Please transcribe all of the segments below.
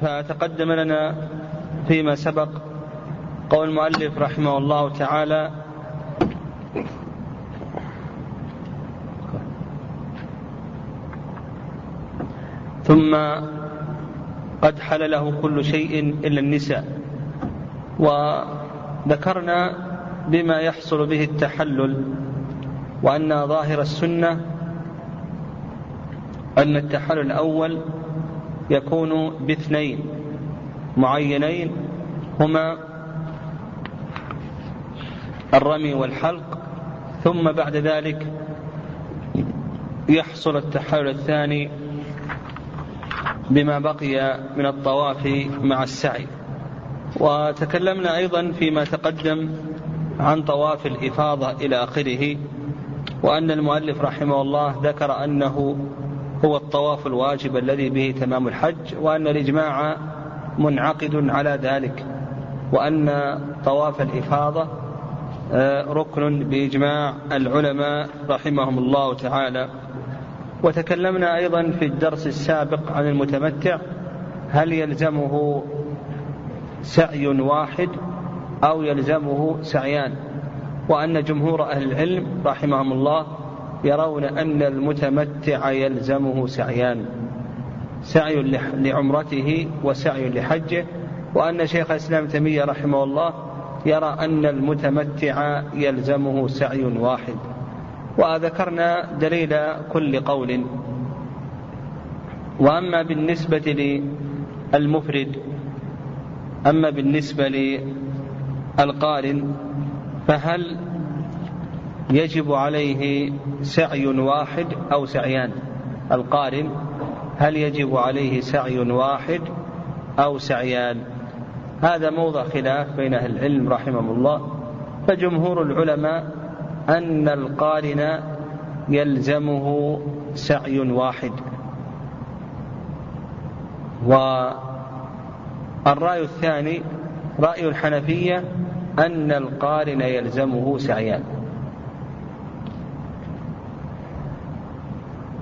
فتقدم لنا فيما سبق قول المؤلف رحمه الله تعالى ثم قد حل له كل شيء إلا النساء وذكرنا بما يحصل به التحلل وأن ظاهر السنة أن التحلل الأول يكون باثنين معينين هما الرمي والحلق ثم بعد ذلك يحصل التحلل الثاني بما بقي من الطواف مع السعي. وتكلمنا أيضا فيما تقدم عن طواف الإفاضة إلى آخره وأن المؤلف رحمه الله ذكر أنه هو الطواف الواجب الذي به تمام الحج وأن الإجماع منعقد على ذلك وأن طواف الإفاضة آه، ركن بإجماع العلماء رحمهم الله تعالى. وتكلمنا أيضا في الدرس السابق عن المتمتع هل يلزمه سعي واحد أو يلزمه سعيان؟ وأن جمهور أهل العلم رحمهم الله يرون أن المتمتع يلزمه سعيان سعي لعمرته وسعي لحجه. وأن شيخ الإسلام تيمية رحمه الله يرى أن المتمتع يلزمه سعي واحد. وذكرنا دليل كل قول. وأما بالنسبة للمفرد أما بالنسبة للقارن فهل يجب عليه سعي واحد أو سعيان. القارن هل يجب عليه سعي واحد أو سعيان؟ هذا موضع خلاف بين أهل العلم رحمهم الله. فجمهور العلماء أن القارن يلزمه سعي واحد. والرأي الثاني رأي الحنفية أن القارن يلزمه سعيان.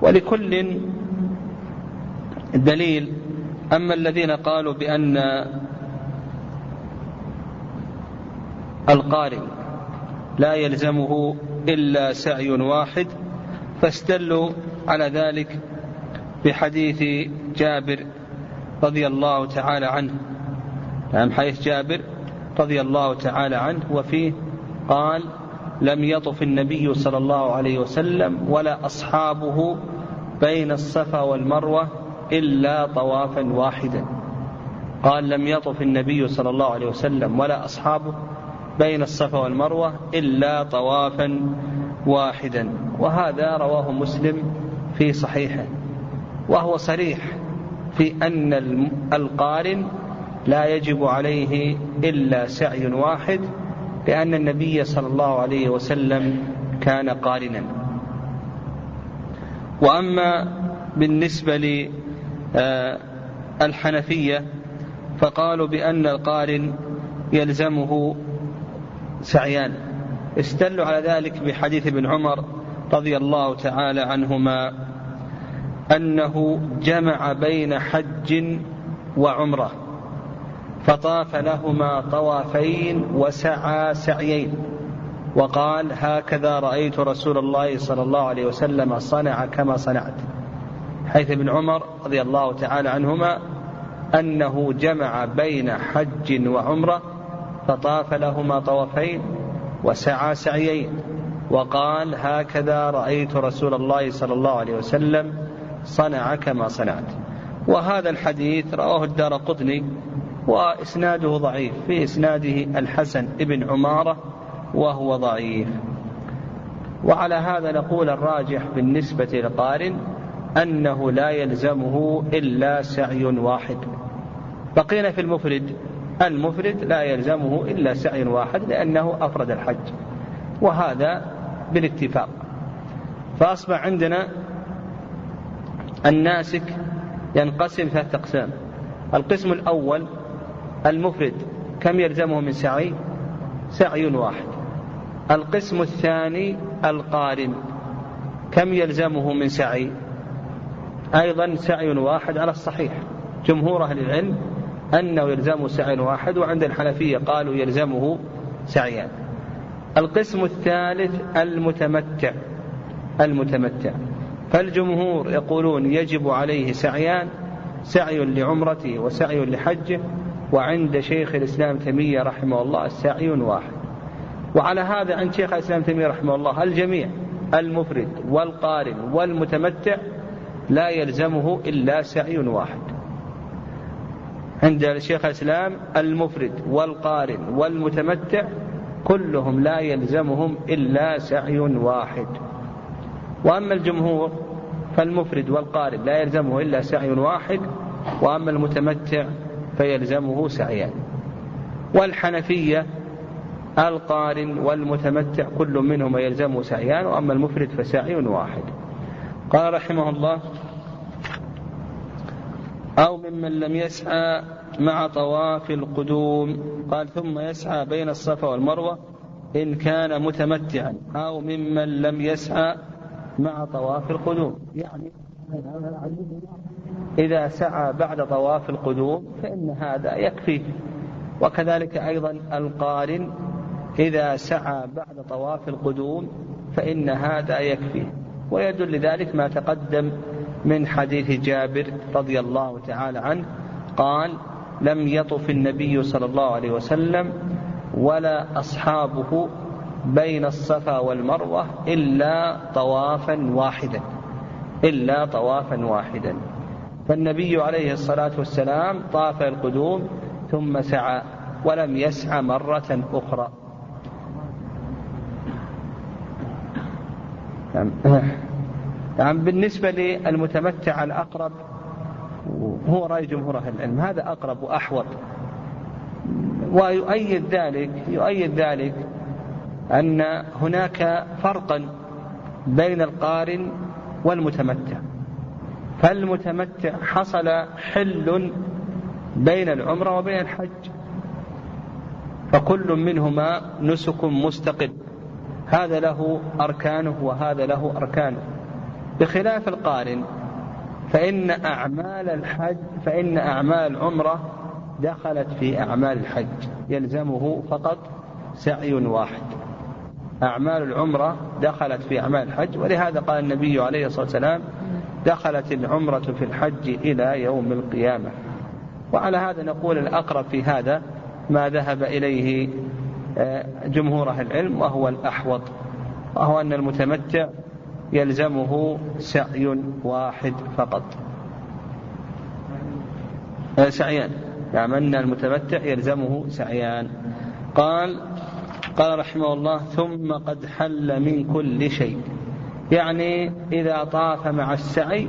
ولكل دليل. أما الذين قالوا بأن القارئ لا يلزمه إلا سعي واحد فاستدلوا على ذلك بحديث جابر رضي الله تعالى عنه. نعم حديث جابر رضي الله تعالى عنه وفيه قال لم يطف النبي صلى الله عليه وسلم ولا أصحابه بين الصفا والمروة إلا طوافا واحدا. قال لم يطف النبي صلى الله عليه وسلم ولا أصحابه بين الصفا والمروة إلا طوافا واحدا. وهذا رواه مسلم في صحيحه. وهو صريح في أن القارن لا يجب عليه إلا سعي واحد لأن النبي صلى الله عليه وسلم كان قارنا. وأما بالنسبة للحنفية فقالوا بأن القارن يلزمه سعيان. استدلوا على ذلك بحديث ابن عمر رضي الله تعالى عنهما أنه جمع بين حج وعمرة فطاف لهما طوافين وسعى سعيين. وقال هكذا رأيت رسول الله صلى الله عليه وسلم صنع كما صنعت. حيث ابن عمر رضي الله تعالى عنهما أنه جمع بين حج وعمرة فطاف لهما طوفين وسعى سعيين. وقال هكذا رأيت رسول الله صلى الله عليه وسلم صنع كما صنعت. وهذا الحديث رواه الدار قطني وإسناده ضعيف في إسناده الحسن ابن عمارة وهو ضعيف. وعلى هذا نقول الراجح بالنسبة للقارن أنه لا يلزمه إلا سعي واحد. بقينا في المفرد. المفرد لا يلزمه إلا سعي واحد لأنه أفرد الحج. وهذا بالاتفاق. فأصبح عندنا الناسك ينقسم ثلاثة أقسام. القسم الأول المفرد. كم يلزمه من سعي؟ سعي واحد. القسم الثاني القارن. كم يلزمه من سعي؟ أيضا سعي واحد على الصحيح. جمهور أهل العلم أنه يلزمه سعي واحد وعند الحنفية قالوا يلزمه سعيان. القسم الثالث المتمتع. المتمتع. فالجمهور يقولون يجب عليه سعيان سعي لعمرته وسعي لحجه وعند شيخ الإسلام تيمية رحمه الله سعي واحد. وعلى هذا عند شيخ الإسلام تيمية رحمه الله الجميع المفرد والقارن والمتمتع لا يلزمه إلا سعي واحد. عند شيخ الإسلام المفرد والقارن والمتمتع كلهم لا يلزمهم إلا سعي واحد. وأما الجمهور فالمفرد والقارن لا يلزمه إلا سعي واحد وأما المتمتع فيلزمه سعيان. والحنفية القارن والمتمتع كل منهما يلزمه سعيان وأما المفرد فسعي واحد. قال رحمه الله أو ممن لم يسعى مع طواف القدوم. قال ثم يسعى بين الصفا والمروة إن كان متمتعا. أو ممن لم يسعى مع طواف القدوم. يعني إذا سعى بعد طواف القدوم فإن هذا يكفيه وكذلك أيضا القارن إذا سعى بعد طواف القدوم فإن هذا يكفيه ويدل لذلك ما تقدم من حديث جابر رضي الله تعالى عنه قال لم يطف النبي صلى الله عليه وسلم ولا أصحابه بين الصفا والمروة إلا طوافا واحدا إلا طوافا واحدا. فالنبي عليه الصلاة والسلام طاف القدوم ثم سعى ولم يسعى مرة أخرى. نعم. يعني بالنسبة للمتمتع الأقرب هو رأي جمهور أهل العلم هذا أقرب وأحوط. ويؤيد ذلك يؤيد ذلك أن هناك فرقا بين القارن والمتمتع. فالمتمتع حصل حل بين العمرة وبين الحج. فكل منهما نسك مستقل. هذا له أركانه وهذا له أركانه. بخلاف القارن فإن أعمال الحج فإن أعمال العمرة دخلت في أعمال الحج يلزمه فقط سعي واحد. أعمال العمرة دخلت في أعمال الحج ولهذا قال النبي عليه الصلاة والسلام دخلت العمرة في الحج إلى يوم القيامة. وعلى هذا نقول الأقرب في هذا ما ذهب إليه جمهور أهل العلم وهو الأحوط وهو أن المتمتع يلزمه سعي واحد فقط. آه، سعيان. يعني أن المتمتع يلزمه سعيان. قال قال رحمه الله ثم قد حل من كل شيء. يعني إذا طاف مع السعي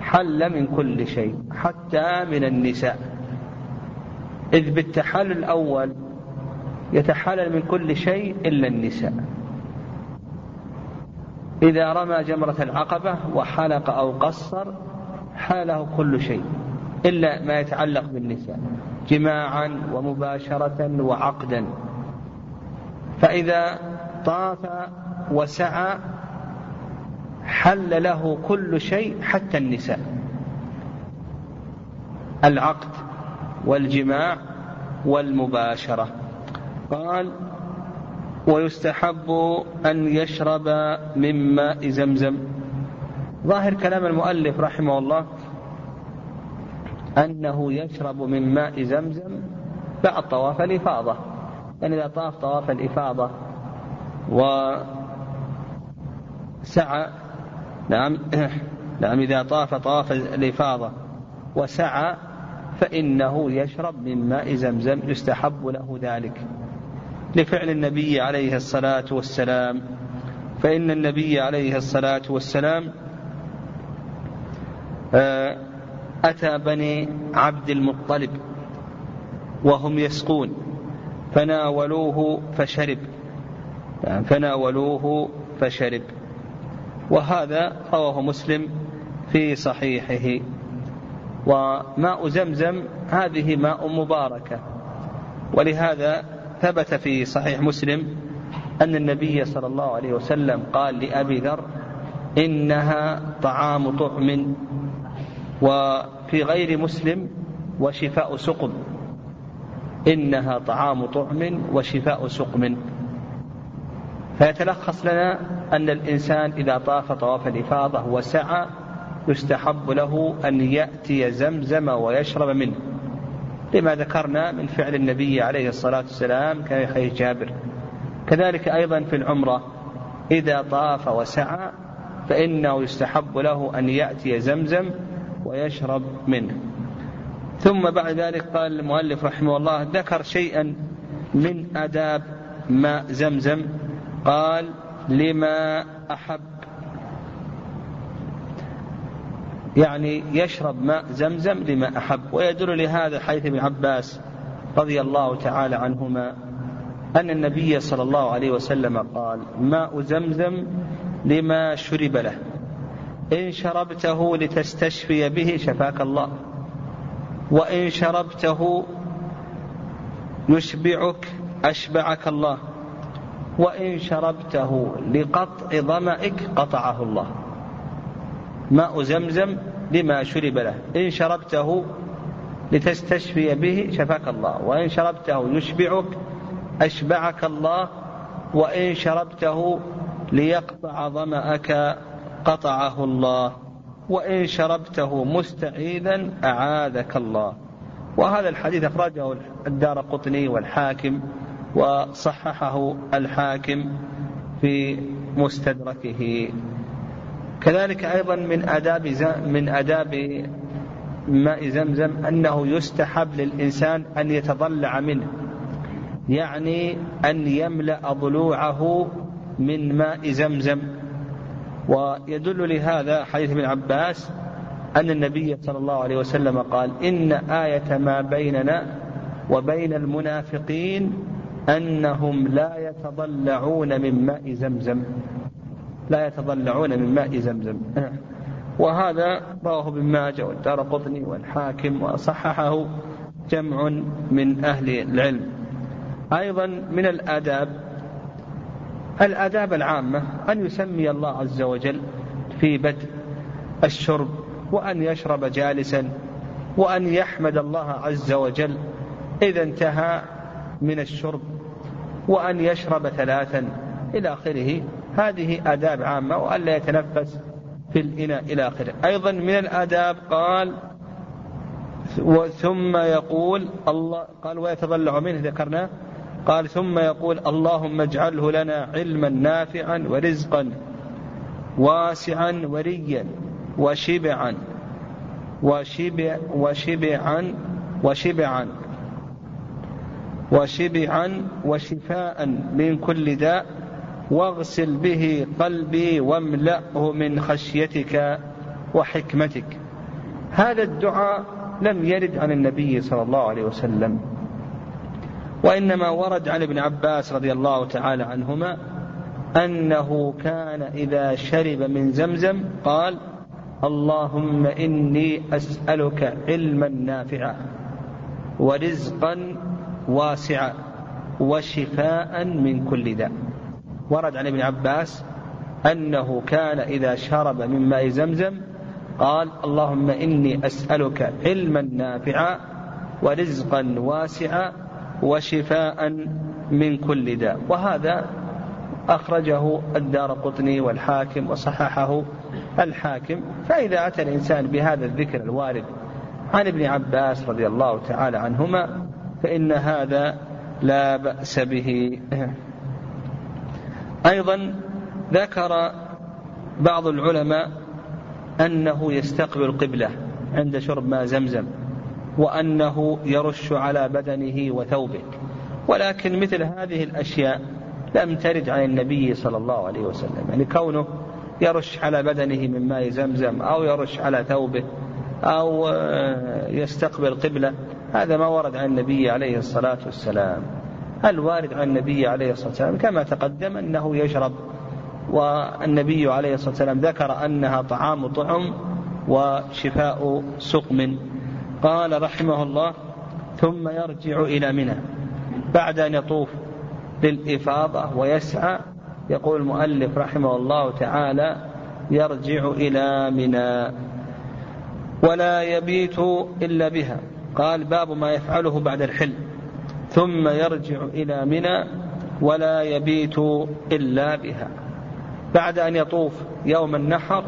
حل من كل شيء حتى من النساء. إذ بالتحلل الأول يتحلل من كل شيء إلا النساء. إذا رمى جمرة العقبة وحلق أو قصر حاله كل شيء إلا ما يتعلق بالنساء جماعا ومباشرة وعقدا. فإذا طاف وسعى حل له كل شيء حتى النساء. العقد والجماع والمباشرة. قال ويستحب أن يشرب من ماء زمزم. ظاهر كلام المؤلف رحمه الله أنه يشرب من ماء زمزم بعد طواف الإفاضة. يعني إذا طاف طواف الإفاضة وسعى نعم نعم إذا طاف طواف الإفاضة وسعى فإنه يشرب من ماء زمزم يستحب له ذلك. لفعل النبي عليه الصلاة والسلام. فإن النبي عليه الصلاة والسلام آه، أتى بني عبد المطلب وهم يسقون فناولوه فشرب فناولوه فشرب. وهذا رواه مسلم في صحيحه. وماء زمزم هذه ماء مباركة. ولهذا ثبت في صحيح مسلم أن النبي صلى الله عليه وسلم قال لأبي ذر إنها طعام طعم وفي غير مسلم وشفاء سقم. إنها طعام طعم وشفاء سقم. فيتلخص لنا أن الإنسان إذا طاف طواف الإفاضة وسعى يستحب له أن يأتي زمزم ويشرب منه. لما ذكرنا من فعل النبي عليه الصلاة والسلام كحديث جابر كذلك أيضا في العمرة إذا طاف وسعى فإنه يستحب له أن يأتي زمزم ويشرب منه. ثم بعد ذلك قال المؤلف رحمه الله ذكر شيئا من آداب ماء زمزم. قال لما أحب يعني يشرب ماء زمزم لما أحب. ويدل لهذا حيث ابن عباس رضي الله تعالى عنهما أن النبي صلى الله عليه وسلم قال ماء زمزم لما شرب له. إن شربته لتستشفي به شفاك الله. وإن شربته يشبعك أشبعك الله. وإن شربته لقطع ظمئك قطعه الله. ماء زمزم لما شرب له. إن شربته لتستشفي به شفاك الله. وإن شربته يشبعك أشبعك الله. وإن شربته ليقطع ظمأك قطعه الله. وإن شربته مستعيذا أعاذك الله. وهذا الحديث أخرجه الدار قطني والحاكم وصححه الحاكم في مستدركه. كذلك أيضا من آداب من آداب ماء زمزم أنه يستحب للإنسان أن يتضلع منه يعني أن يملأ ضلوعه من ماء زمزم. ويدل لهذا حديث ابن عباس أن النبي صلى الله عليه وسلم قال إن آية ما بيننا وبين المنافقين أنهم لا يتضلعون من ماء زمزم. لا يتضلعون من ماء زمزم. وهذا رواه ابن ماجه والدار قطني والحاكم وصححه جمع من أهل العلم. أيضا من الآداب الآداب العامة أن يسمي الله عز وجل في بدء الشرب وأن يشرب جالسا وأن يحمد الله عز وجل إذا انتهى من الشرب وأن يشرب ثلاثا إلى آخره. هذه آداب عامة وألا يتنفس في الإناء إلى آخره. أيضا من الآداب قال ثم يقول الله قال ويتضلع منه ذكرناه. قال ثم يقول اللهم اجعله لنا علما نافعا ورزقا واسعا وريا وشبعا وشبع وشبعا وشبعا وشبعا وشفاء من كل داء. واغسل به قلبي واملأه من خشيتك وحكمتك. هذا الدعاء لم يرد عن النبي صلى الله عليه وسلم وإنما ورد عن ابن عباس رضي الله تعالى عنهما أنه كان إذا شرب من زمزم قال اللهم إني أسألك علما نافعا ورزقا واسعا وشفاء من كل داء. ورد عن ابن عباس أنه كان إذا شرب من ماء زمزم قال اللهم إني أسألك علما نافعا ورزقا واسعا وشفاء من كل داء. وهذا أخرجه الدار قطني والحاكم وصححه الحاكم. فإذا أتى الإنسان بهذا الذكر الوارد عن ابن عباس رضي الله تعالى عنهما فإن هذا لا بأس به. أيضا ذكر بعض العلماء أنه يستقبل قبلة عند شرب ماء زمزم وأنه يرش على بدنه وثوبه. ولكن مثل هذه الأشياء لم ترد عن النبي صلى الله عليه وسلم. يعني كونه يرش على بدنه من ماء زمزم أو يرش على ثوبه أو يستقبل قبلة هذا ما ورد عن النبي عليه الصلاة والسلام. الوارد عن النبي عليه الصلاة والسلام كما تقدم أنه يشرب. والنبي عليه الصلاة والسلام ذكر أنها طعام طعم وشفاء سقم. قال رحمه الله ثم يرجع إلى منى. بعد أن يطوف للإفاضة ويسعى يقول المؤلف رحمه الله تعالى يرجع إلى منى. ولا يبيت إلا بها. قال باب ما يفعله بعد الحل ثم يرجع إلى منى ولا يبيت إلا بها. بعد أن يطوف يوم النحر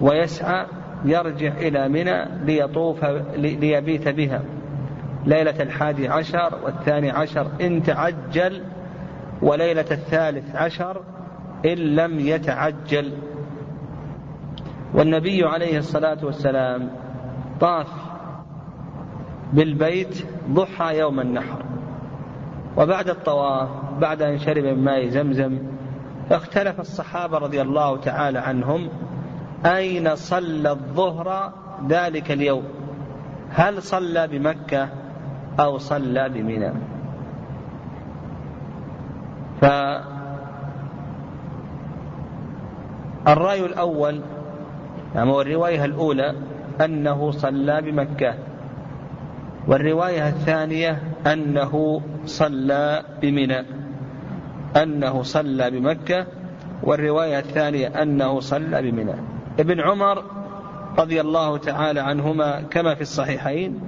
ويسعى يرجع إلى منى ليطوف ليبيت بها. ليلة الحادي عشر والثاني عشر إن تعجل وليلة الثالث عشر إن لم يتعجل. والنبي عليه الصلاة والسلام طاف بالبيت ضحى يوم النحر. وبعد الطواف بعد أن شرب من ماء زمزم اختلف الصحابة رضي الله تعالى عنهم أين صلى الظهر ذلك اليوم؟ هل صلى بمكة أو صلى بمنى؟ فالرأي الأول يعني والرواية الأولى أنه صلى بمكة. والرواية الثانية أنه صلى بمنى أنه صلى بمكة والرواية الثانية أنه صلى بمنى. ابن عمر رضي الله تعالى عنهما كما في الصحيحين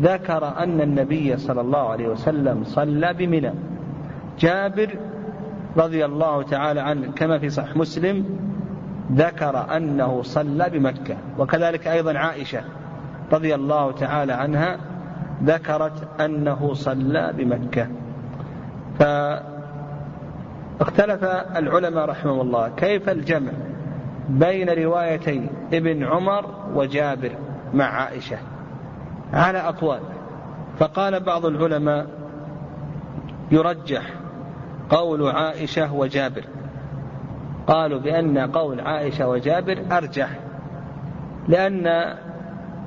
ذكر أن النبي صلى الله عليه وسلم صلى بمنى. جابر رضي الله تعالى عنه كما في صحيح مسلم ذكر أنه صلى بمكة وكذلك أيضا عائشة رضي الله تعالى عنها ذكرت أنه صلى بمكة. فاختلف العلماء رحمه الله كيف الجمع بين روايتي ابن عمر وجابر مع عائشة على أقوال فقال بعض العلماء يرجح قول عائشة وجابر. قالوا بأن قول عائشة وجابر أرجح لأن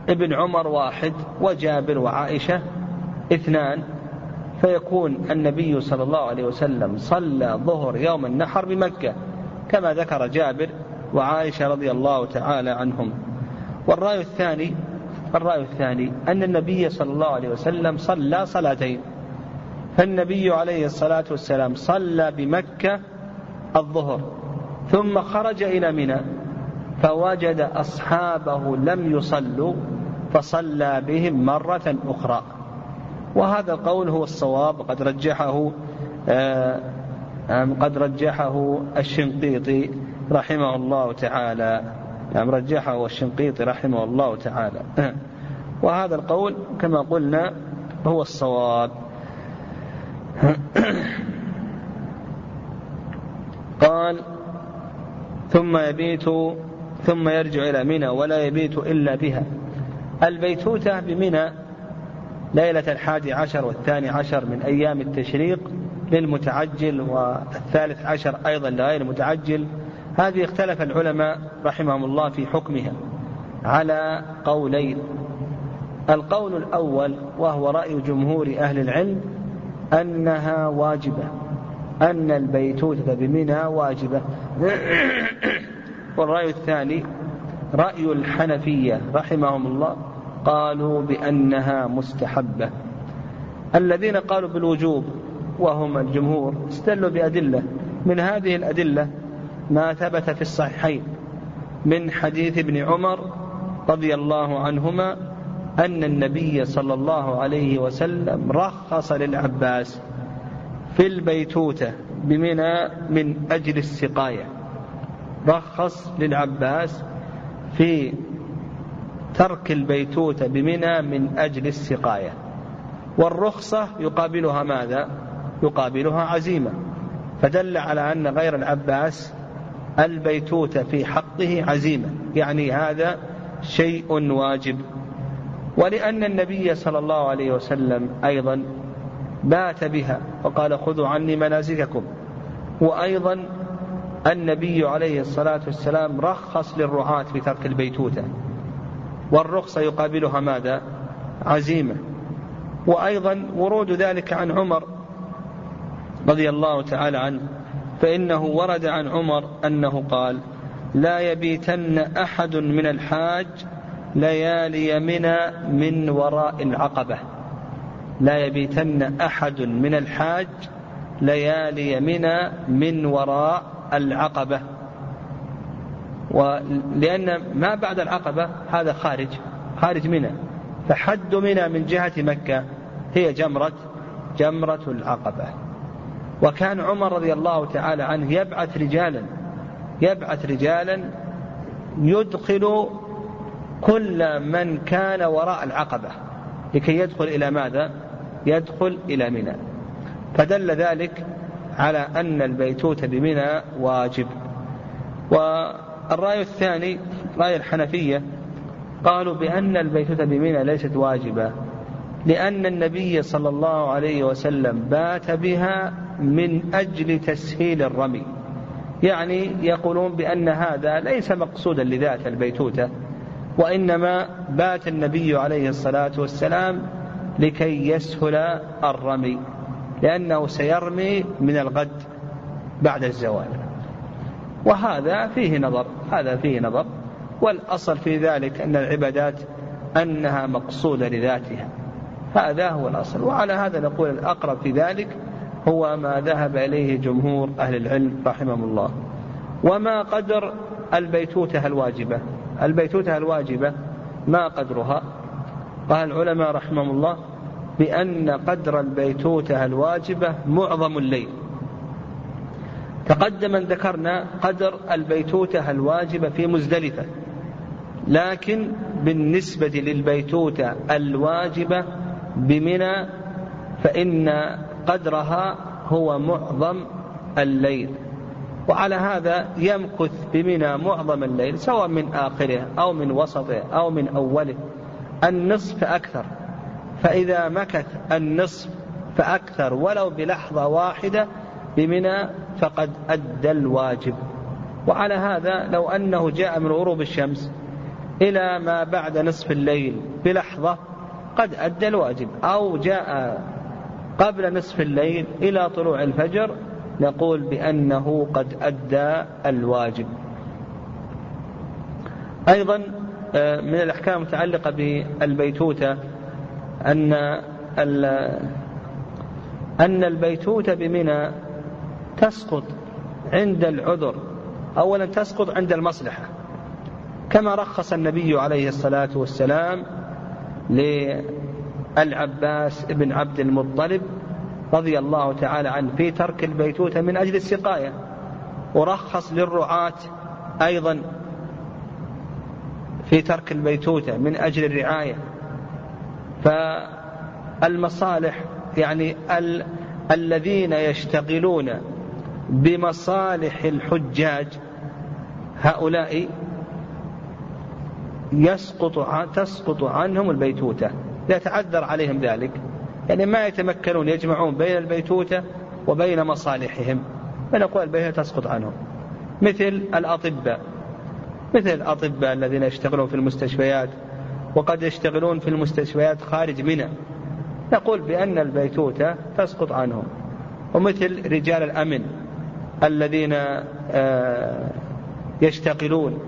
ابن عمر واحد وجابر وعائشة اثنان فيكون النبي صلى الله عليه وسلم صلى ظهر يوم النحر بمكة كما ذكر جابر وعائشة رضي الله تعالى عنهم. والرأي الثاني الرأي الثاني أن النبي صلى الله عليه وسلم صلى صلاتين فالنبي عليه الصلاة والسلام صلى بمكة الظهر ثم خرج إلى منى فوجد أصحابه لم يصلوا فصلى بهم مرة أخرى. وهذا القول هو الصواب قد رجحه آه قد رجحه الشنقيطي رحمه الله تعالى. نعم رجحه الشنقيطي رحمه الله تعالى. وهذا القول كما قلنا هو الصواب. قال ثم يبيت ثم يرجع إلى منى ولا يبيت إلا بها. البيتوتة بمنى ليلة الحادي عشر والثاني عشر من أيام التشريق للمتعجل والثالث عشر أيضا لغير المتعجل هذه اختلف العلماء رحمهم الله في حكمها على قولين. القول الأول وهو رأي جمهور أهل العلم أنها واجبة أن البيتوتة بمنى واجبة. والرأي الثاني رأي الحنفية رحمهم الله قالوا بأنها مستحبة. الذين قالوا بالوجوب وهم الجمهور استدلوا بأدلة. من هذه الأدلة ما ثبت في الصحيحين. من حديث ابن عمر رضي الله عنهما أن النبي صلى الله عليه وسلم رخص للعباس في البيتوتة بمنى من أجل السقاية. رخص للعباس في ترك البيتوتة بمنى من أجل السقاية. والرخصة يقابلها ماذا؟ يقابلها عزيمة. فدل على أن غير العباس البيتوتة في حقه عزيمة. يعني هذا شيء واجب. ولأن النبي صلى الله عليه وسلم أيضا بات بها وقال خذوا عني مناسككم وأيضا النبي عليه الصلاة والسلام رخص للرعاة في ترك البيتوتة. والرخصة يقابلها ماذا؟ عزيمة. وأيضا ورود ذلك عن عمر رضي الله تعالى عنه فإنه ورد عن عمر أنه قال لا يبيتن أحد من الحاج ليالي منى من وراء العقبة. لا يبيتن أحد من الحاج ليالي منى من وراء العقبة. ولأن ما بعد العقبة هذا خارج خارج منى. فحد منى من جهة مكة هي جمرة جمرة العقبة. وكان عمر رضي الله تعالى عنه يبعث رجالا يبعث رجالا يدخل كل من كان وراء العقبة. لكي يدخل إلى ماذا؟ يدخل إلى منى. فدل ذلك على أن البيتوت بمنى واجب. والرأي الثاني رأي الحنفية قالوا بأن البيتوت بمنى ليست واجبة لأن النبي صلى الله عليه وسلم بات بها من أجل تسهيل الرمي. يعني يقولون بأن هذا ليس مقصودا لذات البيتوتة وإنما بات النبي عليه الصلاة والسلام لكي يسهل الرمي. لأنه سيرمي من الغد بعد الزوال. وهذا فيه نظر هذا فيه نظر. والأصل في ذلك أن العبادات أنها مقصودة لذاتها. هذا هو الأصل. وعلى هذا نقول الأقرب في ذلك هو ما ذهب إليه جمهور أهل العلم رحمهم الله. وما قدر البيتوتة الواجبة. البيتوتة الواجبة ما قدرها؟ قال العلماء رحمهم الله بأن قدر البيتوتة الواجبة معظم الليل. تقدم أن ذكرنا قدر البيتوتة الواجبة في مزدلفة لكن بالنسبة للبيتوتة الواجبة بمنى فإن قدرها هو معظم الليل. وعلى هذا يمكث بمنى معظم الليل سواء من آخره أو من وسطه أو من أوله النصف أكثر. فإذا مكث النصف فأكثر ولو بلحظة واحدة بمنى فقد أدى الواجب. وعلى هذا لو أنه جاء من غروب الشمس إلى ما بعد نصف الليل بلحظة قد أدى الواجب أو جاء قبل نصف الليل إلى طلوع الفجر نقول بأنه قد أدى الواجب. أيضا آه، من الأحكام المتعلقة بالبيتوتة أن أن البيتوتة بمنى تسقط عند العذر أولا تسقط عند المصلحة كما رخص النبي عليه الصلاة والسلام للعباس بن عبد المطلب رضي الله تعالى عنه في ترك البيتوتة من أجل السقاية ورخص للرعاة أيضا في ترك البيتوتة من أجل الرعاية. فالمصالح يعني ال... الذين يشتغلون بمصالح الحجاج هؤلاء يسقط تسقط عنهم البيتوتة يتعذر عليهم ذلك. يعني ما يتمكنون يجمعون بين البيتوتة وبين مصالحهم. فنقول البيتوتة تسقط عنهم؟ مثل الأطباء. مثل الأطباء الذين يشتغلون في المستشفيات. وقد يشتغلون في المستشفيات خارج منى. نقول بأن البيتوتة تسقط عنهم. ومثل رجال الأمن الذين آه، يشتغلون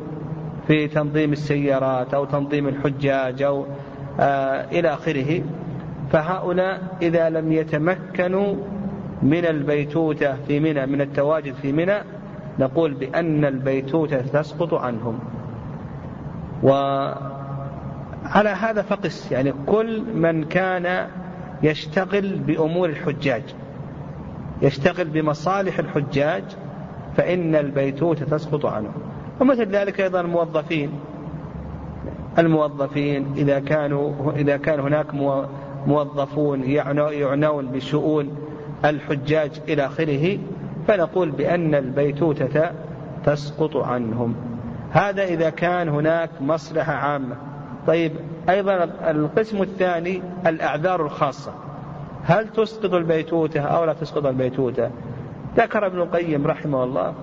في تنظيم السيارات أو تنظيم الحجاج أو آه، إلى آخره فهؤلاء إذا لم يتمكنوا من البيتوتة في منى من التواجد في منى نقول بأن البيتوتة تسقط عنهم. وعلى هذا فقس. يعني كل من كان يشتغل بأمور الحجاج يشتغل بمصالح الحجاج فإن البيتوتة تسقط عنه. ومثل ذلك أيضا الموظفين. الموظفين إذا كانوا إذا كان هناك موظفون يعنون بشؤون الحجاج إلى آخره فنقول بأن البيتوتة تسقط عنهم. هذا إذا كان هناك مصلحة عامة. طيب أيضا القسم الثاني الأعذار الخاصة. هل تسقط البيتوتة أو لا تسقط البيتوتة؟ ذكر ابن القيم رحمه الله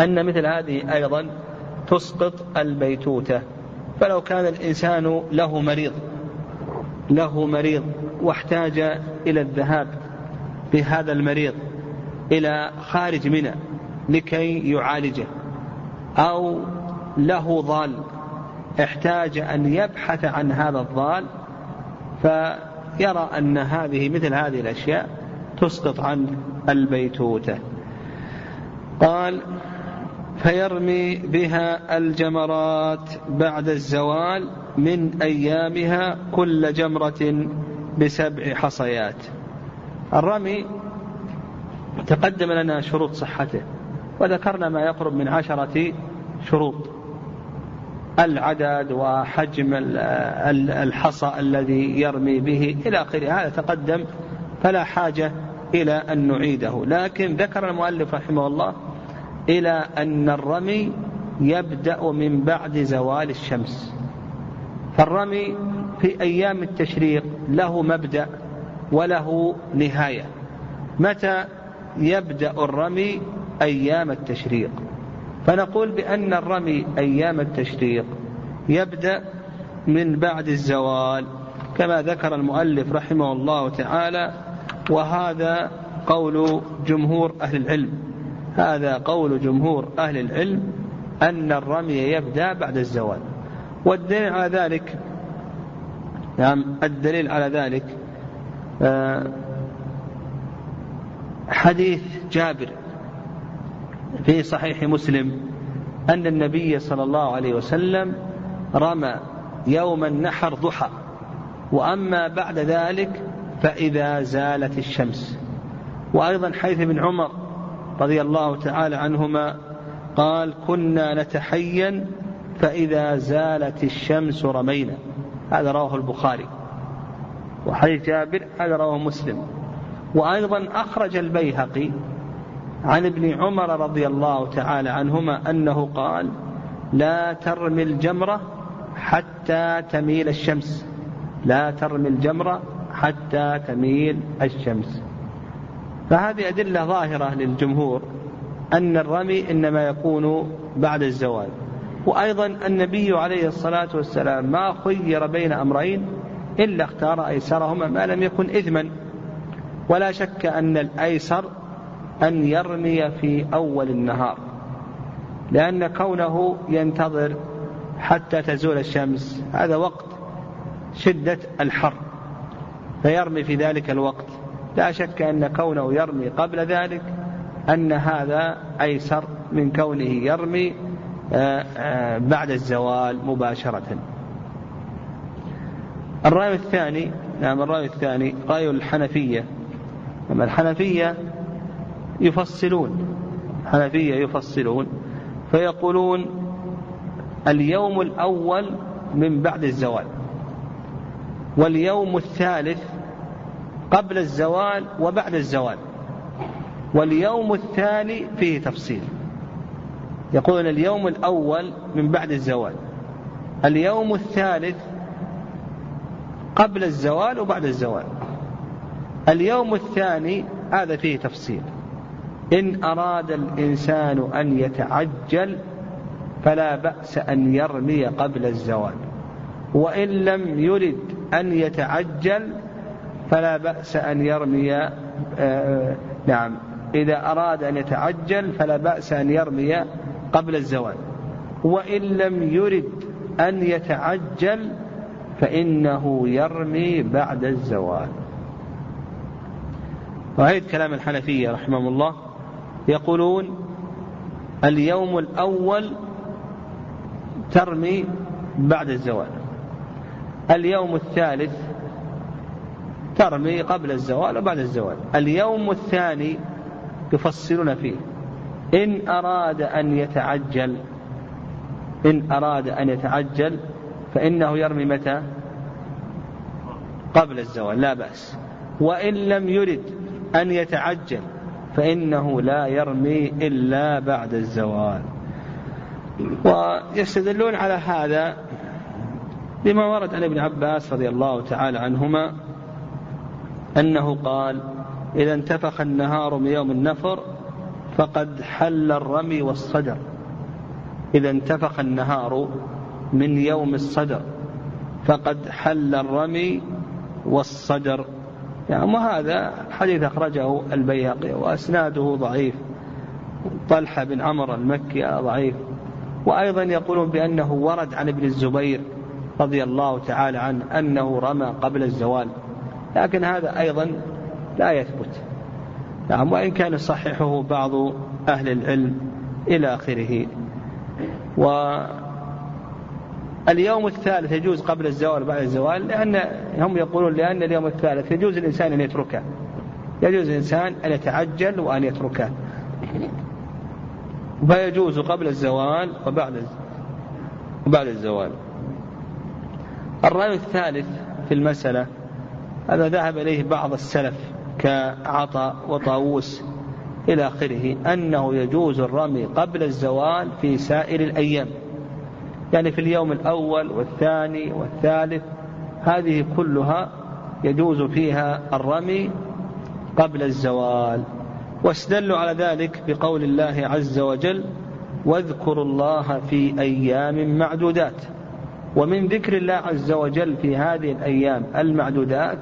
أن مثل هذه أيضا تسقط البيتوتة. فلو كان الإنسان له مريض له مريض واحتاج إلى الذهاب بهذا المريض إلى خارج منى لكي يعالجه أو له ضال احتاج أن يبحث عن هذا الضال فيرى أن هذه مثل هذه الأشياء تسقط عنه البيتوتة. قال فيرمي بها الجمرات بعد الزوال من أيامها كل جمرة بسبع حصيات. الرمي تقدم لنا شروط صحته وذكرنا ما يقرب من عشرة شروط. العدد وحجم الحصى الذي يرمي به إلى آخره. هذا تقدم فلا حاجة إلى أن نعيده. لكن ذكر المؤلف رحمه الله إلى أن الرمي يبدأ من بعد زوال الشمس. فالرمي في أيام التشريق له مبدأ وله نهاية. متى يبدأ الرمي؟ أيام التشريق. فنقول بأن الرمي أيام التشريق يبدأ من بعد الزوال كما ذكر المؤلف رحمه الله تعالى وهذا قول جمهور أهل العلم هذا قول جمهور أهل العلم أن الرمي يبدأ بعد الزوال. والدليل على ذلك نعم الدليل على ذلك آه، حديث جابر في صحيح مسلم أن النبي صلى الله عليه وسلم رمى يوم النحر ضحى وأما بعد ذلك فإذا زالت الشمس. وأيضا حيث ابن عمر رضي الله تعالى عنهما قال كنا نتحين فإذا زالت الشمس رمينا هذا رواه البخاري. وحديث جابر هذا رواه مسلم. وأيضا أخرج البيهقي عن ابن عمر رضي الله تعالى عنهما أنه قال لا ترمي الجمرة حتى تميل الشمس. لا ترمي الجمرة حتى تميل الشمس. فهذه أدلة ظاهرة للجمهور أن الرمي إنما يكون بعد الزوال. وأيضا النبي عليه الصلاة والسلام ما خير بين أمرين إلا اختار أيسرهما ما لم يكن إثما. ولا شك أن الأيسر أن يرمي في أول النهار لأن كونه ينتظر حتى تزول الشمس هذا وقت شدة الحر فيرمي في ذلك الوقت. لا شك أن كونه يرمي قبل ذلك أن هذا أيسر من كونه يرمي آه، آه، بعد الزوال مباشرة. الرأي الثاني نعم الرأي الثاني رأي الحنفية. أما الحنفية يفصلون الحنفية يفصلون فيقولون اليوم الأول من بعد الزوال واليوم الثالث قبل الزوال وبعد الزوال واليوم الثاني فيه تفصيل. يقولون اليوم الأول من بعد الزوال اليوم الثالث قبل الزوال وبعد الزوال اليوم الثاني هذا فيه تفصيل. إن أراد الإنسان أن يتعجل فلا بأس أن يرمي قبل الزوال. وإن لم يرد أن يتعجل فلا بأس أن يرمي آه نعم إذا أراد أن يتعجل فلا بأس أن يرمي قبل الزوال. وإن لم يرد أن يتعجل فإنه يرمي بعد الزوال. وهيد كلام الحنفية رحمهم الله. يقولون اليوم الأول ترمي بعد الزوال. اليوم الثالث ترمي قبل الزوال وبعد الزوال. اليوم الثاني يفصلون فيه. إن أراد أن يتعجل إن أراد أن يتعجل فإنه يرمي متى؟ قبل الزوال لا بأس. وإن لم يرد أن يتعجل فإنه لا يرمي إلا بعد الزوال. ويستدلون على هذا بما ورد عن ابن عباس رضي الله تعالى عنهما أنه قال إذا انتفخ النهار من يوم النفر فقد حل الرمي والصدر. إذا انتفخ النهار من يوم الصدر فقد حل الرمي والصدر. يعني وهذا حديث أخرجه البيهقي وأسناده ضعيف. طلحة بن عمر المكي ضعيف. وأيضا يقولون بأنه ورد عن ابن الزبير رضي الله تعالى عنه أنه رمى قبل الزوال. لكن هذا أيضا لا يثبت. نعم وإن كان يصححه بعض أهل العلم إلى آخره. اليوم الثالث يجوز قبل الزوال بعد الزوال لأن هم يقولون لأن اليوم الثالث يجوز الإنسان أن يتركه. يجوز الإنسان أن يتعجل وأن يتركه. فيجوز قبل الزوال وبعد وبعد الزوال. الرأي الثالث في المسألة هذا ذهب إليه بعض السلف كعطاء وطاووس إلى آخره أنه يجوز الرمي قبل الزوال في سائر الأيام. يعني في اليوم الأول والثاني والثالث هذه كلها يجوز فيها الرمي قبل الزوال. واستدلوا على ذلك بقول الله عز وجل واذكروا الله في أيام معدودات. ومن ذكر الله عز وجل في هذه الأيام المعدودات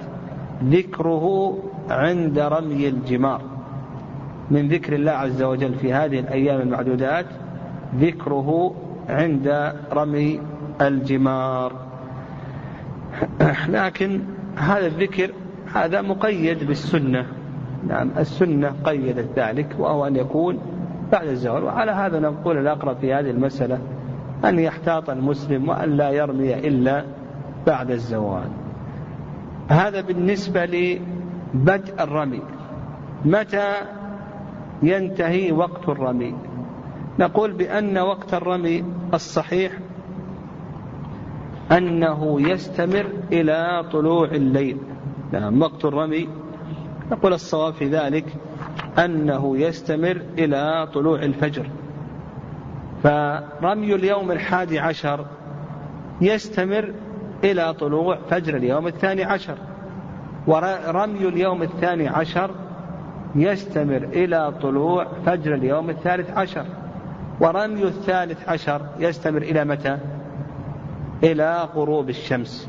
ذكره عند رمي الجمار. من ذكر الله عز وجل في هذه الأيام المعدودات ذكره عند رمي الجمار. لكن هذا الذكر هذا مقيد بالسنة. نعم السنة قيدت ذلك وهو أن يكون بعد الزوال. وعلى هذا نقول الأقرب في هذه المسألة أن يحتاط المسلم وأن لا يرمي إلا بعد الزوال. هذا بالنسبة لبدء الرمي. متى ينتهي وقت الرمي؟ نقول بأن وقت الرمي الصحيح أنه يستمر إلى طلوع الليل. نعم وقت الرمي نقول الصواب في ذلك أنه يستمر إلى طلوع الفجر. فرمي اليوم الحادي عشر يستمر إلى طلوع فجر اليوم الثاني عشر. ورمي اليوم الثاني عشر يستمر إلى طلوع فجر اليوم الثالث عشر. ورمي الثالث عشر يستمر إلى متى؟ إلى غروب الشمس.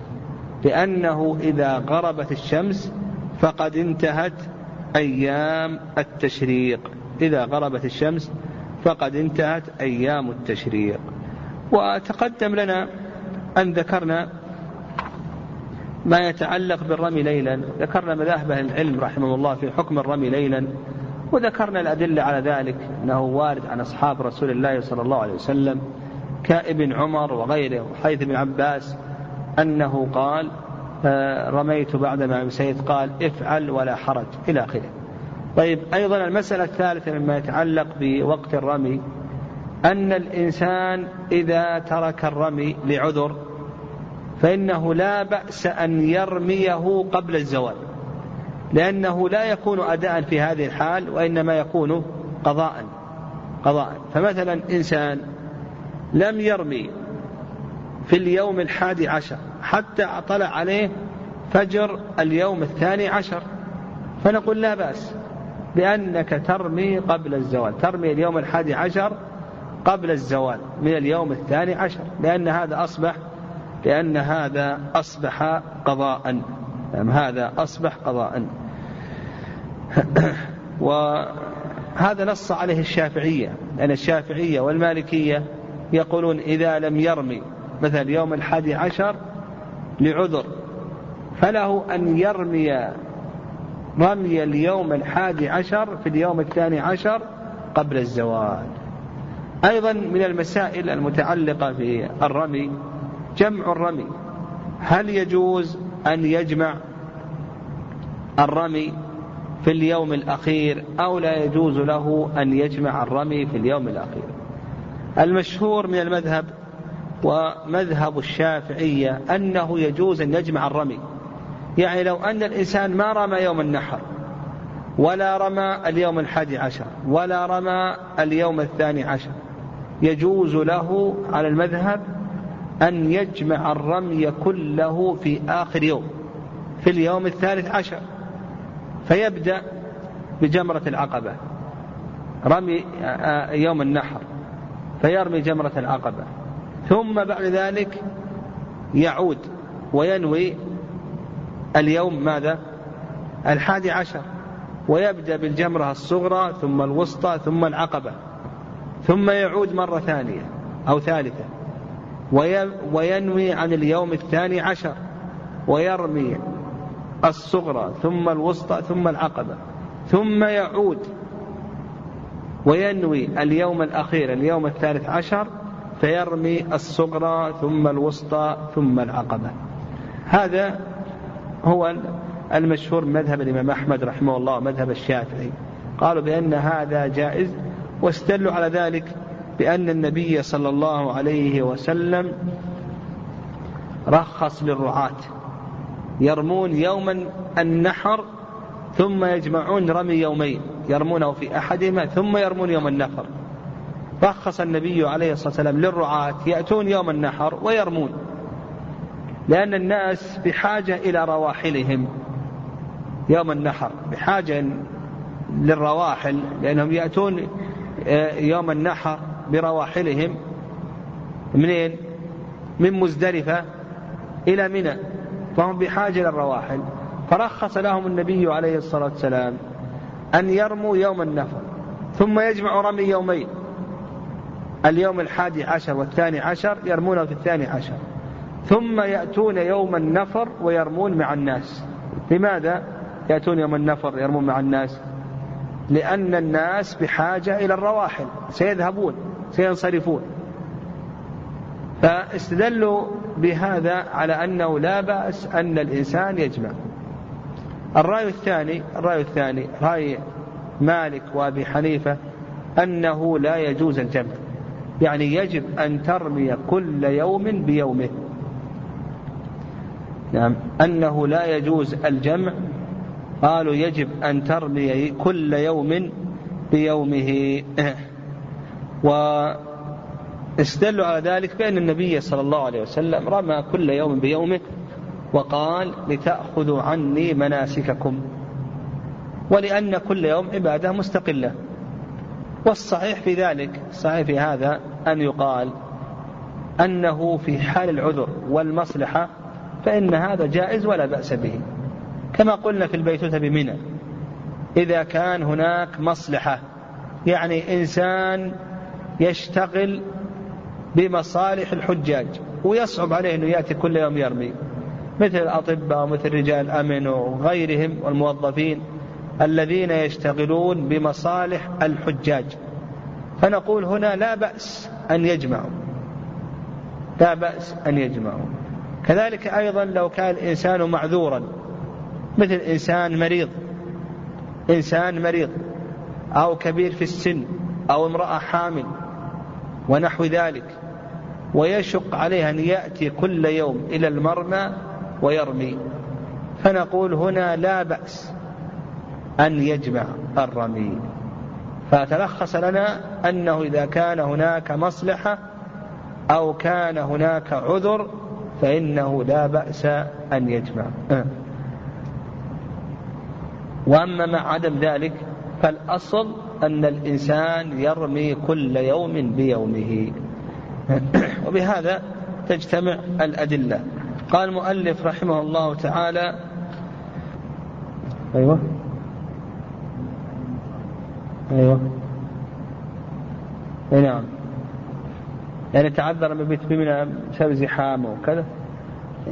لأنه إذا غربت الشمس فقد انتهت أيام التشريق. إذا غربت الشمس فقد انتهت أيام التشريق. وتقدم لنا أن ذكرنا ما يتعلق بالرمي ليلا. ذكرنا مذاهب العلم رحمه الله في حكم الرمي ليلا. وذكرنا الأدلة على ذلك أنه وارد عن أصحاب رسول الله صلى الله عليه وسلم كابن عمر وغيره وحيث بن عباس أنه قال آه، رميت بعدما أمسيت قال افعل ولا حرج إلى آخره. طيب أيضا المسألة الثالثة مما يتعلق بوقت الرمي أن الإنسان إذا ترك الرمي لعذر فإنه لا بأس أن يرميه قبل الزوال. لأنه لا يكون أداء في هذه الحال وإنما يكون قضاء قضاء. فمثلا إنسان لم يرمي في اليوم الحادي عشر حتى طلع عليه فجر اليوم الثاني عشر. فنقول لا بأس بأنك ترمي قبل الزوال ترمي اليوم الحادي عشر قبل الزوال من اليوم الثاني عشر لأن هذا أصبح لأن هذا أصبح قضاء. نعم هذا أصبح قضاء. وهذا نص عليه الشافعية لأن الشافعية والمالكية يقولون إذا لم يرمي مثلا يوم الحادي عشر لعذر فله أن يرمي رمي اليوم الحادي عشر في اليوم الثاني عشر قبل الزوال. أيضا من المسائل المتعلقة بالرمي جمع الرمي. هل يجوز أن يجمع الرمي في اليوم الأخير أو لا يجوز له أن يجمع الرمي في اليوم الأخير. المشهور من المذهب ومذهب الشافعية أنه يجوز أن يجمع الرمي. يعني لو أن الإنسان ما رمى يوم النحر ولا رمى اليوم الحادي عشر ولا رمى اليوم الثاني عشر يجوز له على المذهب أن يجمع الرمي كله في آخر يوم في اليوم الثالث عشر. فيبدأ بجمرة العقبة. رمي يوم النحر فيرمي جمرة العقبة. ثم بعد ذلك يعود وينوي اليوم ماذا؟ الحادي عشر. ويبدأ بالجمرة الصغرى ثم الوسطى ثم العقبة. ثم يعود مرة ثانية أو ثالثة. وينوي عن اليوم الثاني عشر. ويرمي الصغرى ثم الوسطى ثم العقبة ثم يعود وينوي اليوم الأخير اليوم الثالث عشر فيرمي الصغرى ثم الوسطى ثم العقبة. هذا هو المشهور مذهب الإمام أحمد رحمه الله مذهب الشافعي. قالوا بأن هذا جائز واستدلوا على ذلك بأن النبي صلى الله عليه وسلم رخص للرعاة. يرمون يوما النحر ثم يجمعون رمي يومين. يرمونه في أحدهما ثم يرمون يوم النحر. رخص النبي عليه الصلاة والسلام للرعاة يأتون يوم النحر ويرمون. لأن الناس بحاجة إلى رواحلهم. يوم النحر بحاجة للرواحل لأنهم يأتون آه، يوم النحر برواحلهم. منين؟ من مزدلفة إلى منى. فهم بحاجة إلى الرواحل. فرخص لهم النبي عليه الصلاة والسلام أن يرموا يوم النفر ثم يجمع رمي يومين. اليوم الحادي عشر والثاني عشر يرمونه في الثاني عشر. ثم يأتون يوم النفر ويرمون مع الناس. لماذا؟ يأتون يوم النفر يرمون مع الناس؟ لأن الناس بحاجة إلى الرواحل. سيذهبون سينصرفون. فاستدلوا بهذا على أنه لا بأس أن الإنسان يجمع. الرأي الثاني الرأي الثاني رأي مالك وأبي حنيفة أنه لا يجوز الجمع. يعني يجب أن ترمي كل يوم بيومه. نعم. أنه لا يجوز الجمع. قالوا يجب أن ترمي كل يوم بيومه. واستدلوا على ذلك بأن النبي صلى الله عليه وسلم رمى كل يوم بيومه وقال لتأخذوا عني مناسككم ولأن كل يوم عبادة مستقلة. والصحيح في ذلك الصحيح في هذا أن يقال أنه في حال العذر والمصلحة فإن هذا جائز ولا بأس به. كما قلنا في البيتوتة بمنى إذا كان هناك مصلحة يعني إنسان يشتغل بمصالح الحجاج ويصعب عليه أنه يأتي كل يوم يرمي. مثل الأطباء ومثل رجال الأمن وغيرهم والموظفين الذين يشتغلون بمصالح الحجاج. فنقول هنا لا بأس أن يجمعوا لا بأس أن يجمعوا كذلك أيضا لو كان الإنسان معذورا مثل إنسان مريض إنسان مريض أو كبير في السن أو امرأة حامل ونحو ذلك. ويشق عليه أن يأتي كل يوم إلى المرمى ويرمي. فنقول هنا لا بأس أن يجمع الرمي. فتلخص لنا أنه إذا كان هناك مصلحة أو كان هناك عذر فإنه لا بأس أن يجمع. وأما مع عدم ذلك فالأصل أن الإنسان يرمي كل يوم بيومه. وبهذا تجتمع الأدلة. قال المؤلف رحمه الله تعالى أيوة. أيوة. أي نعم. يعني تعذر من بيت بمنى بسبب زحام وكذا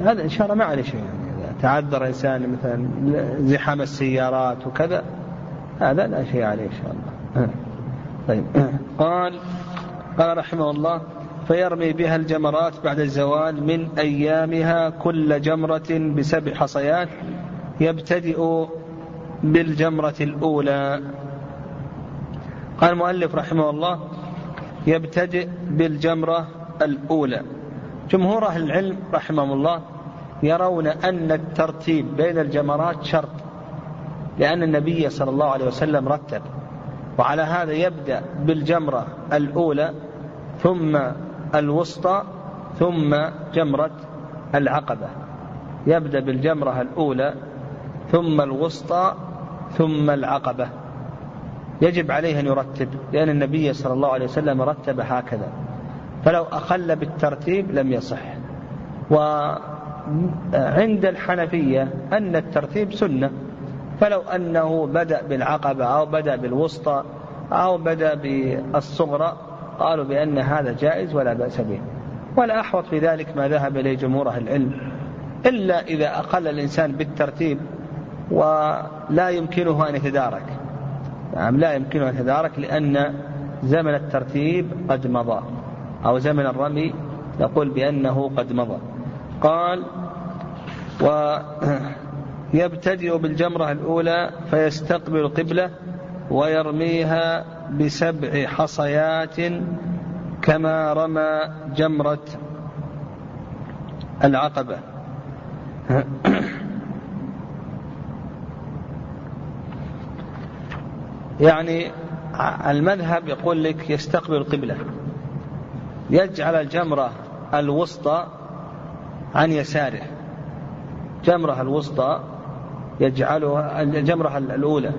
هذا إن شاء الله ما عليه شيء. يعني تعذر إنسان مثلا زحام السيارات وكذا هذا لا شيء عليه إن شاء الله. طيب. قال قال رحمه الله فيرمي بها الجمرات بعد الزوال من أيامها كل جمرة بسبع حصيات يبتدئ بالجمرة الأولى. قال المؤلف رحمه الله يبتدئ بالجمرة الأولى. جمهور أهل العلم رحمهم الله يرون أن الترتيب بين الجمرات شرط. لأن النبي صلى الله عليه وسلم رتب. وعلى هذا يبدأ بالجمرة الأولى ثم الوسطى ثم جمرة العقبة. يبدأ بالجمرة الأولى ثم الوسطى ثم العقبة. يجب عليه أن يرتب لأن النبي صلى الله عليه وسلم رتب هكذا. فلو أخل بالترتيب لم يصح. وعند الحنفية أن الترتيب سنة. فلو أنه بدأ بالعقبة أو بدأ بالوسطى أو بدأ بالصغرى قالوا بأن هذا جائز ولا بأس به. ولا أحوط في ذلك ما ذهب إليه جمهور أهل العلم. إلا إذا أقل الإنسان بالترتيب ولا يمكنه أن يتدارك. نعم لا يمكنه أن يتدارك لأن زمن الترتيب قد مضى. أو زمن الرمي نقول بأنه قد مضى. قال ويبتدئ بالجمرة الأولى فيستقبل القبلة ويرميها بسبع حصيات كما رمى جمرة العقبة. يعني المذهب يقول لك يستقبل القبلة يجعل الجمرة الوسطى عن يساره. جمرة الوسطى يجعلها الجمرة الأولى.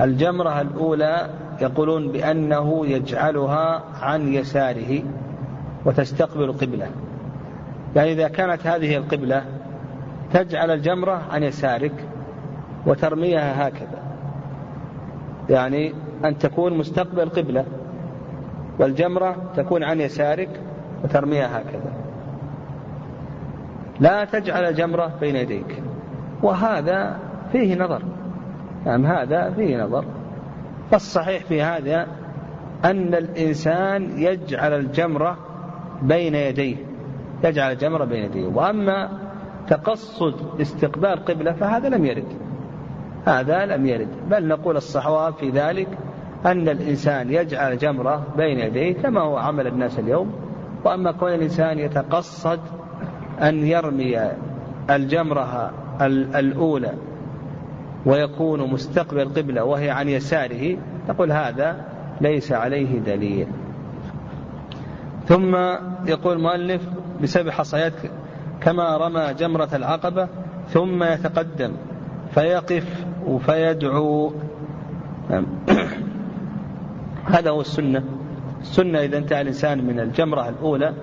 الجمرة الأولى يقولون بأنه يجعلها عن يساره وتستقبل القبلة يعني إذا كانت هذه القبلة تجعل الجمرة عن يسارك وترميها هكذا. يعني أن تكون مستقبل قبلة والجمرة تكون عن يسارك وترميها هكذا. لا تجعل الجمرة بين يديك. وهذا فيه نظر. نعم هذا فيه نظر. فالصحيح في هذا أن الإنسان يجعل الجمرة بين يديه يجعل الجمرة بين يديه. وأما تقصد استقبال قبلة فهذا لم يرد. هذا لم يرد. بل نقول الصحواب في ذلك أن الإنسان يجعل جمرة بين يديه كما هو عمل الناس اليوم. وأما كون الإنسان يتقصد أن يرمي الجمرة الأولى ويكون مستقبل قبلة وهي عن يساره نقول هذا ليس عليه دليل. ثم يقول المؤلف بسبب حصيات كما رمى جمرة العقبة ثم يتقدم فيقف فيدعو. هذا هو السنة. السنة إذا انتهى الإنسان من الجمرة الأولى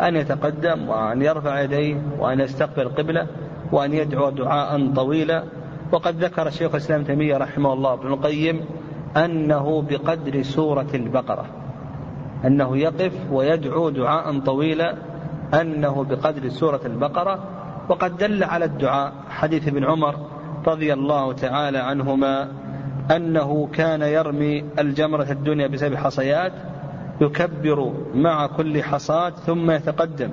أن يتقدم وأن يرفع يديه وأن يستقبل القبلة وأن يدعو دعاء طويلا. وقد ذكر شيخ الإسلام تيمية رحمه الله ابن القيم أنه بقدر سورة البقرة أنه يقف ويدعو دعاء طويلا أنه بقدر سورة البقرة. وقد دل على الدعاء حديث ابن عمر رضي الله تعالى عنهما أنه كان يرمي الجمرة الدنيا بسبع حصيات يكبر مع كل حصاة ثم يتقدم.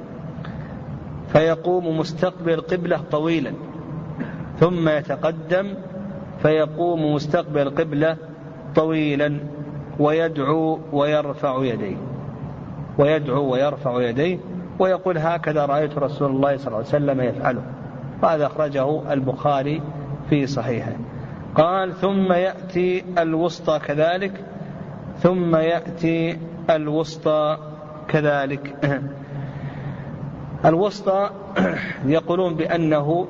فيقوم مستقبل قبلة طويلا ثم يتقدم فيقوم مستقبل قبلة طويلا ويدعو ويرفع يديه. ويدعو ويرفع يديه ويقول هكذا رأيت رسول الله صلى الله عليه وسلم يفعله. وهذا أخرجه البخاري في صحيحه. قال ثم يأتي الوسطى كذلك ثم يأتي الوسطى كذلك. الوسطى يقولون بأنه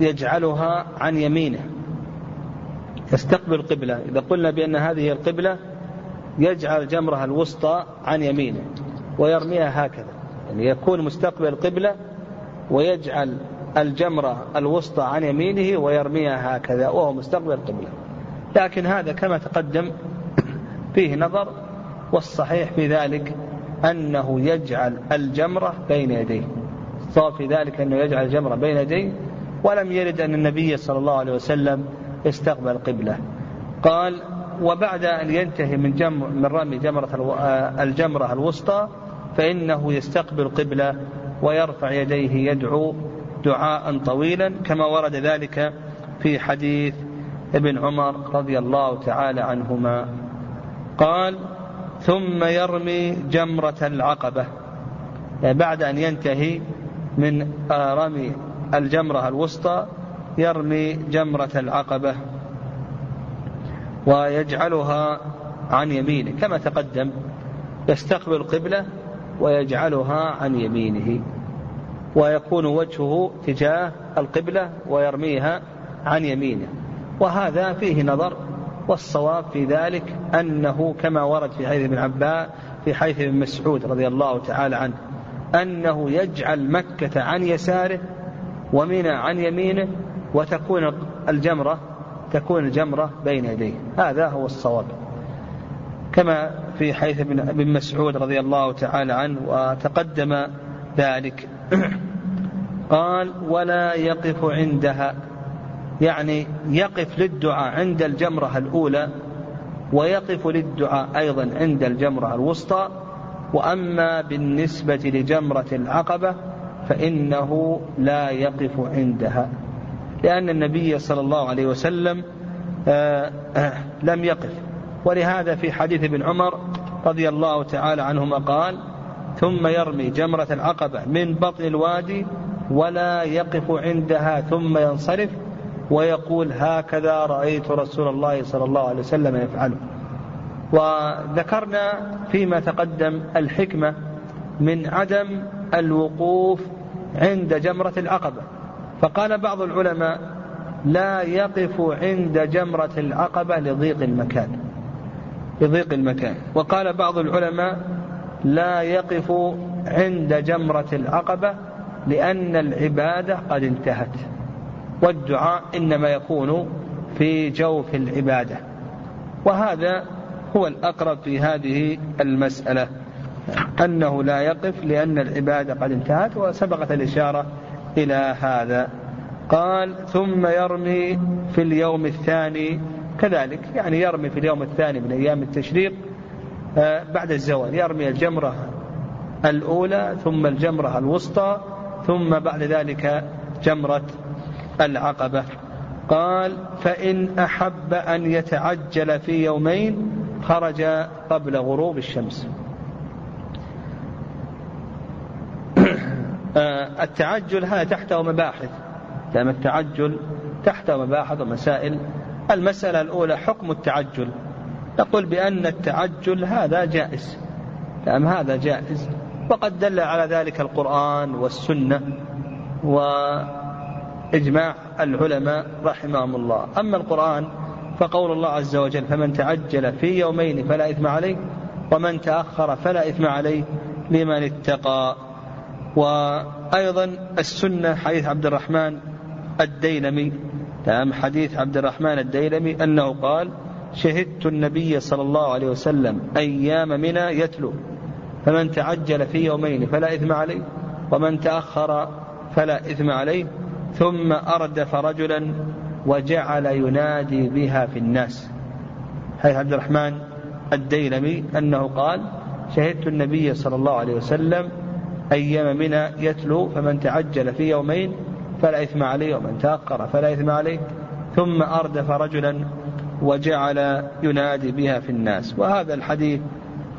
يجعلها عن يمينه يستقبل القبلة إذا قلنا بأن هذه القبلة يجعل جمرها الوسطى عن يمينه ويرميها هكذا. يعني يكون مستقبل القبلة ويجعل الجمرة الوسطى عن يمينه ويرميها هكذا وهو مستقبل القبلة لكن هذا كما تقدم فيه نظر والصحيح في ذلك أنه يجعل الجمرة بين يديه. الصواب في ذلك أنه يجعل الجمرة بين يديه ولم يرد أن النبي صلى الله عليه وسلم استقبل القبلة قال وبعد أن ينتهي من جمر من رمي جمرة الجمرة الوسطى فإنه يستقبل القبلة ويرفع يديه يدعو دعاء طويلا كما ورد ذلك في حديث ابن عمر رضي الله تعالى عنهما. قال ثم يرمي جمرة العقبة. يعني بعد أن ينتهي من رمي الجمرة الوسطى يرمي جمرة العقبة ويجعلها عن يمينه كما تقدم يستقبل القبلة ويجعلها عن يمينه ويكون وجهه تجاه القبلة ويرميها عن يمينه. وهذا فيه نظر والصواب في ذلك أنه كما ورد في حديث ابن عباس في حديث ابن مسعود رضي الله تعالى عنه أنه يجعل مكة عن يساره ومنى عن يمينه وتكون الجمرة تكون الجمرة بين يديه. هذا هو الصواب. كما في حيث ابن مسعود رضي الله تعالى عنه وتقدم ذلك. قال ولا يقف عندها. يعني يقف للدعاء عند الجمرة الأولى ويقف للدعاء أيضا عند الجمرة الوسطى وأما بالنسبة لجمرة العقبة فإنه لا يقف عندها لأن النبي صلى الله عليه وسلم آه، لم يقف. ولهذا في حديث ابن عمر رضي الله تعالى عنهما قال ثم يرمي جمرة العقبة من بطن الوادي ولا يقف عندها ثم ينصرف ويقول هكذا رأيت رسول الله صلى الله عليه وسلم يفعله. وذكرنا فيما تقدم الحكمة من عدم الوقوف عند جمرة العقبة. فقال بعض العلماء لا يقف عند جمرة العقبة لضيق المكان. لضيق المكان. وقال بعض العلماء لا يقف عند جمرة العقبة لأن العبادة قد انتهت. والدعاء إنما يكون في جوف العبادة. وهذا هو الأقرب في هذه المسألة. أنه لا يقف لأن العبادة قد انتهت وسبقت الإشارة إلى هذا. قال ثم يرمي في اليوم الثاني. كذلك يعني يرمي في اليوم الثاني من أيام التشريق آه، بعد الزوال. يرمي الجمرة الأولى ثم الجمرة الوسطى ثم بعد ذلك جمرة العقبة. قال فإن أحب أن يتعجل في يومين خرج قبل غروب الشمس. آه، التعجل هذا تحته مباحث. لأن التعجل تحته مباحث ومسائل. المسألة الأولى حكم التعجل. نقول بأن التعجل هذا جائز. نعم هذا جائز. وقد دل على ذلك القرآن والسنة وإجماع العلماء رحمهم الله. أما القرآن فقول الله عز وجل فمن تعجل في يومين فلا إثم عليه ومن تأخر فلا إثم عليه لمن اتقى. وأيضا السنة حديث عبد الرحمن الديلمي. نعم حديث عبد الرحمن الديلمي أنه قال شهدت النبي صلى الله عليه وسلم أيام منى يتلو فمن تعجل في يومين فلا إثم عليه ومن تأخر فلا إثم عليه ثم أردف رجلا وجعل ينادي بها في الناس. حيث عبد الرحمن الديلمي أنه قال شهدت النبي صلى الله عليه وسلم أيام منى يتلو فمن تعجل في يومين فلا إثم عليه ومن تأخر فلا إثم عليه. ثم أردف رجلا وجعل ينادي بها في الناس. وهذا الحديث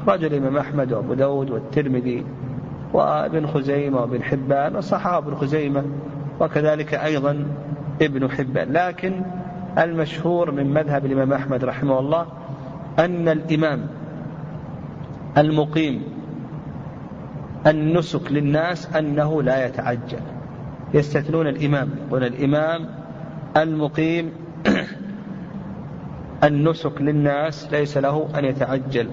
رجل الإمام أحمد وأبو داود والترمذي وابن خزيمة وابن حبان وصحابة ابن خزيمة وكذلك أيضا ابن حبان. لكن المشهور من مذهب الإمام أحمد رحمه الله أن الإمام المقيم النسك للناس أنه لا يتعجل. يستثنون الإمام. يقول الإمام المقيم النسك للناس ليس له أن يتعجل.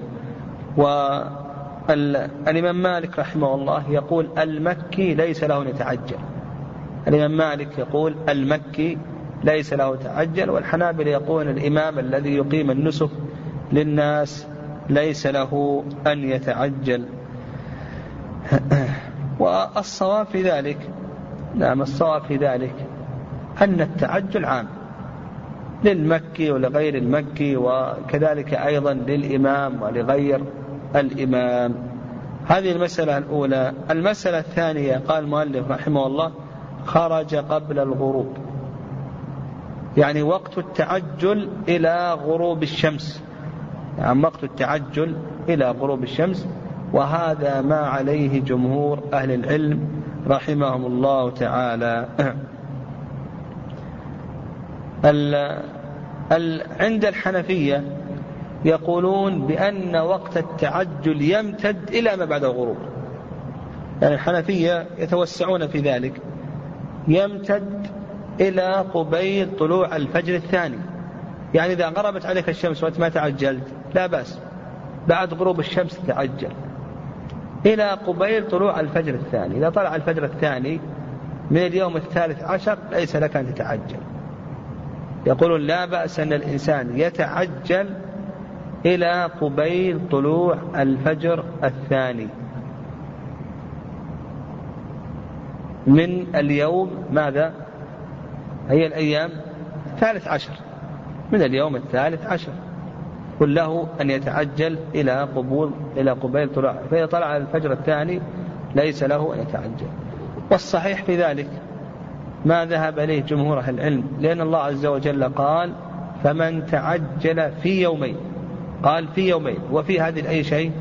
والإمام مالك رحمه الله يقول المكي ليس له أن يتعجل. الإمام مالك يقول المكي ليس له تعجل والحنابل يقول الإمام الذي يقيم النسك للناس ليس له أن يتعجل. والصواب في ذلك نعم الصواب في ذلك أن التعجل عام للمكي ولغير المكي وكذلك أيضا للإمام ولغير الإمام. هذه المسألة الأولى. المسألة الثانية قال المؤلف رحمه الله خرج قبل الغروب. يعني وقت التعجل إلى غروب الشمس. يعني وقت التعجل إلى غروب الشمس. وهذا ما عليه جمهور أهل العلم رحمهم الله تعالى. ال ال عند الحنفية يقولون بأن وقت التعجل يمتد إلى ما بعد الغروب. يعني الحنفية يتوسعون في ذلك. يمتد إلى قبيل طلوع الفجر الثاني. يعني إذا غربت عليك الشمس وأنت ما تعجلت لا بأس. بعد غروب الشمس تعجل. إلى قبيل طلوع الفجر الثاني. إذا طلع الفجر الثاني من اليوم الثالث عشر ليس لك أن تتعجل. يقولون لا بأس أن الإنسان يتعجل إلى قبيل طلوع الفجر الثاني. من اليوم ماذا؟ هي الأيام الثالث عشر. من اليوم الثالث عشر. قل له أن يتعجل إلى قبول إلى قبيل طلوع. فإذا طلع الفجر الثاني ليس له أن يتعجل. والصحيح في ذلك ما ذهب إليه جمهور أهل العلم لأن الله عز وجل قال فمن تعجل في يومين قال في يومين وفي هذه أي شيء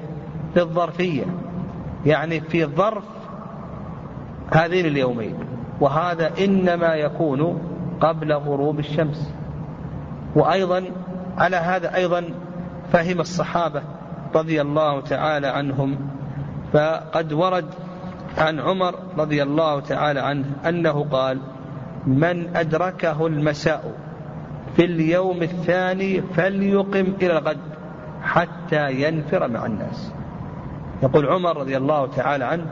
للظرفية. يعني في ظرف هذين اليومين. وهذا إنما يكون قبل غروب الشمس. وأيضا على هذا أيضا فهم الصحابة رضي الله تعالى عنهم. فقد ورد عن عمر رضي الله تعالى عنه أنه قال من أدركه المساء في اليوم الثاني فليقم إلى الغد حتى ينفر مع الناس. يقول عمر رضي الله تعالى عنه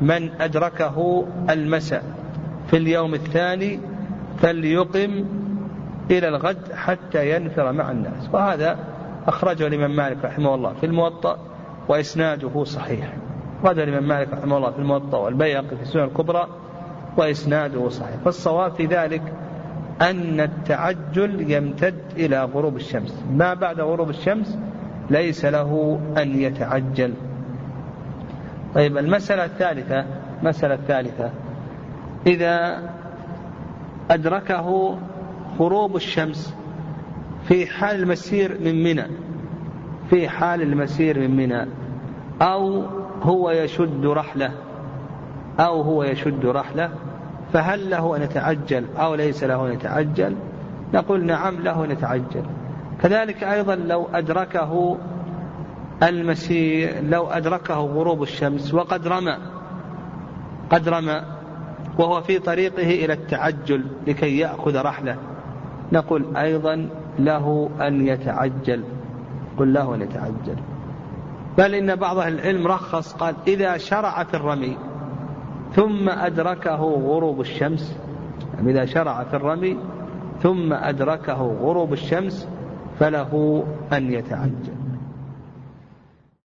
من أدركه المساء في اليوم الثاني فليقم إلى الغد حتى ينفر مع الناس. وهذا أخرجه الإمام مالك رحمه الله في الموطأ وإسناده صحيح. أخرجه الإمام مالك رحمه الله في الموطأ والبيهقي في السنة الكبرى وإسناده صحيح. فالصواب في ذلك أن التعجل يمتد إلى غروب الشمس. ما بعد غروب الشمس ليس له أن يتعجل. طيب المسألة الثالثة المسألة الثالثة. إذا أدركه غروب الشمس في حال المسير من منى في حال المسير من منى أو هو يشد رحلة أو هو يشد رحلة فهل له أن يتعجل أو ليس له أن يتعجل؟ نقول نعم له أن يتعجل. كذلك أيضا لو أدركه المسير لو أدركه غروب الشمس وقد رمى قد رمى وهو في طريقه إلى التعجل لكي يأخذ رحلة. نقول أيضا له أن يتعجل قل له أن يتعجل. بل إن بعض أهل العلم رخص قال إذا شرع في الرمي ثم أدركه غروب الشمس يعني إذا شرع في الرمي ثم أدركه غروب الشمس فله أن يتعجل.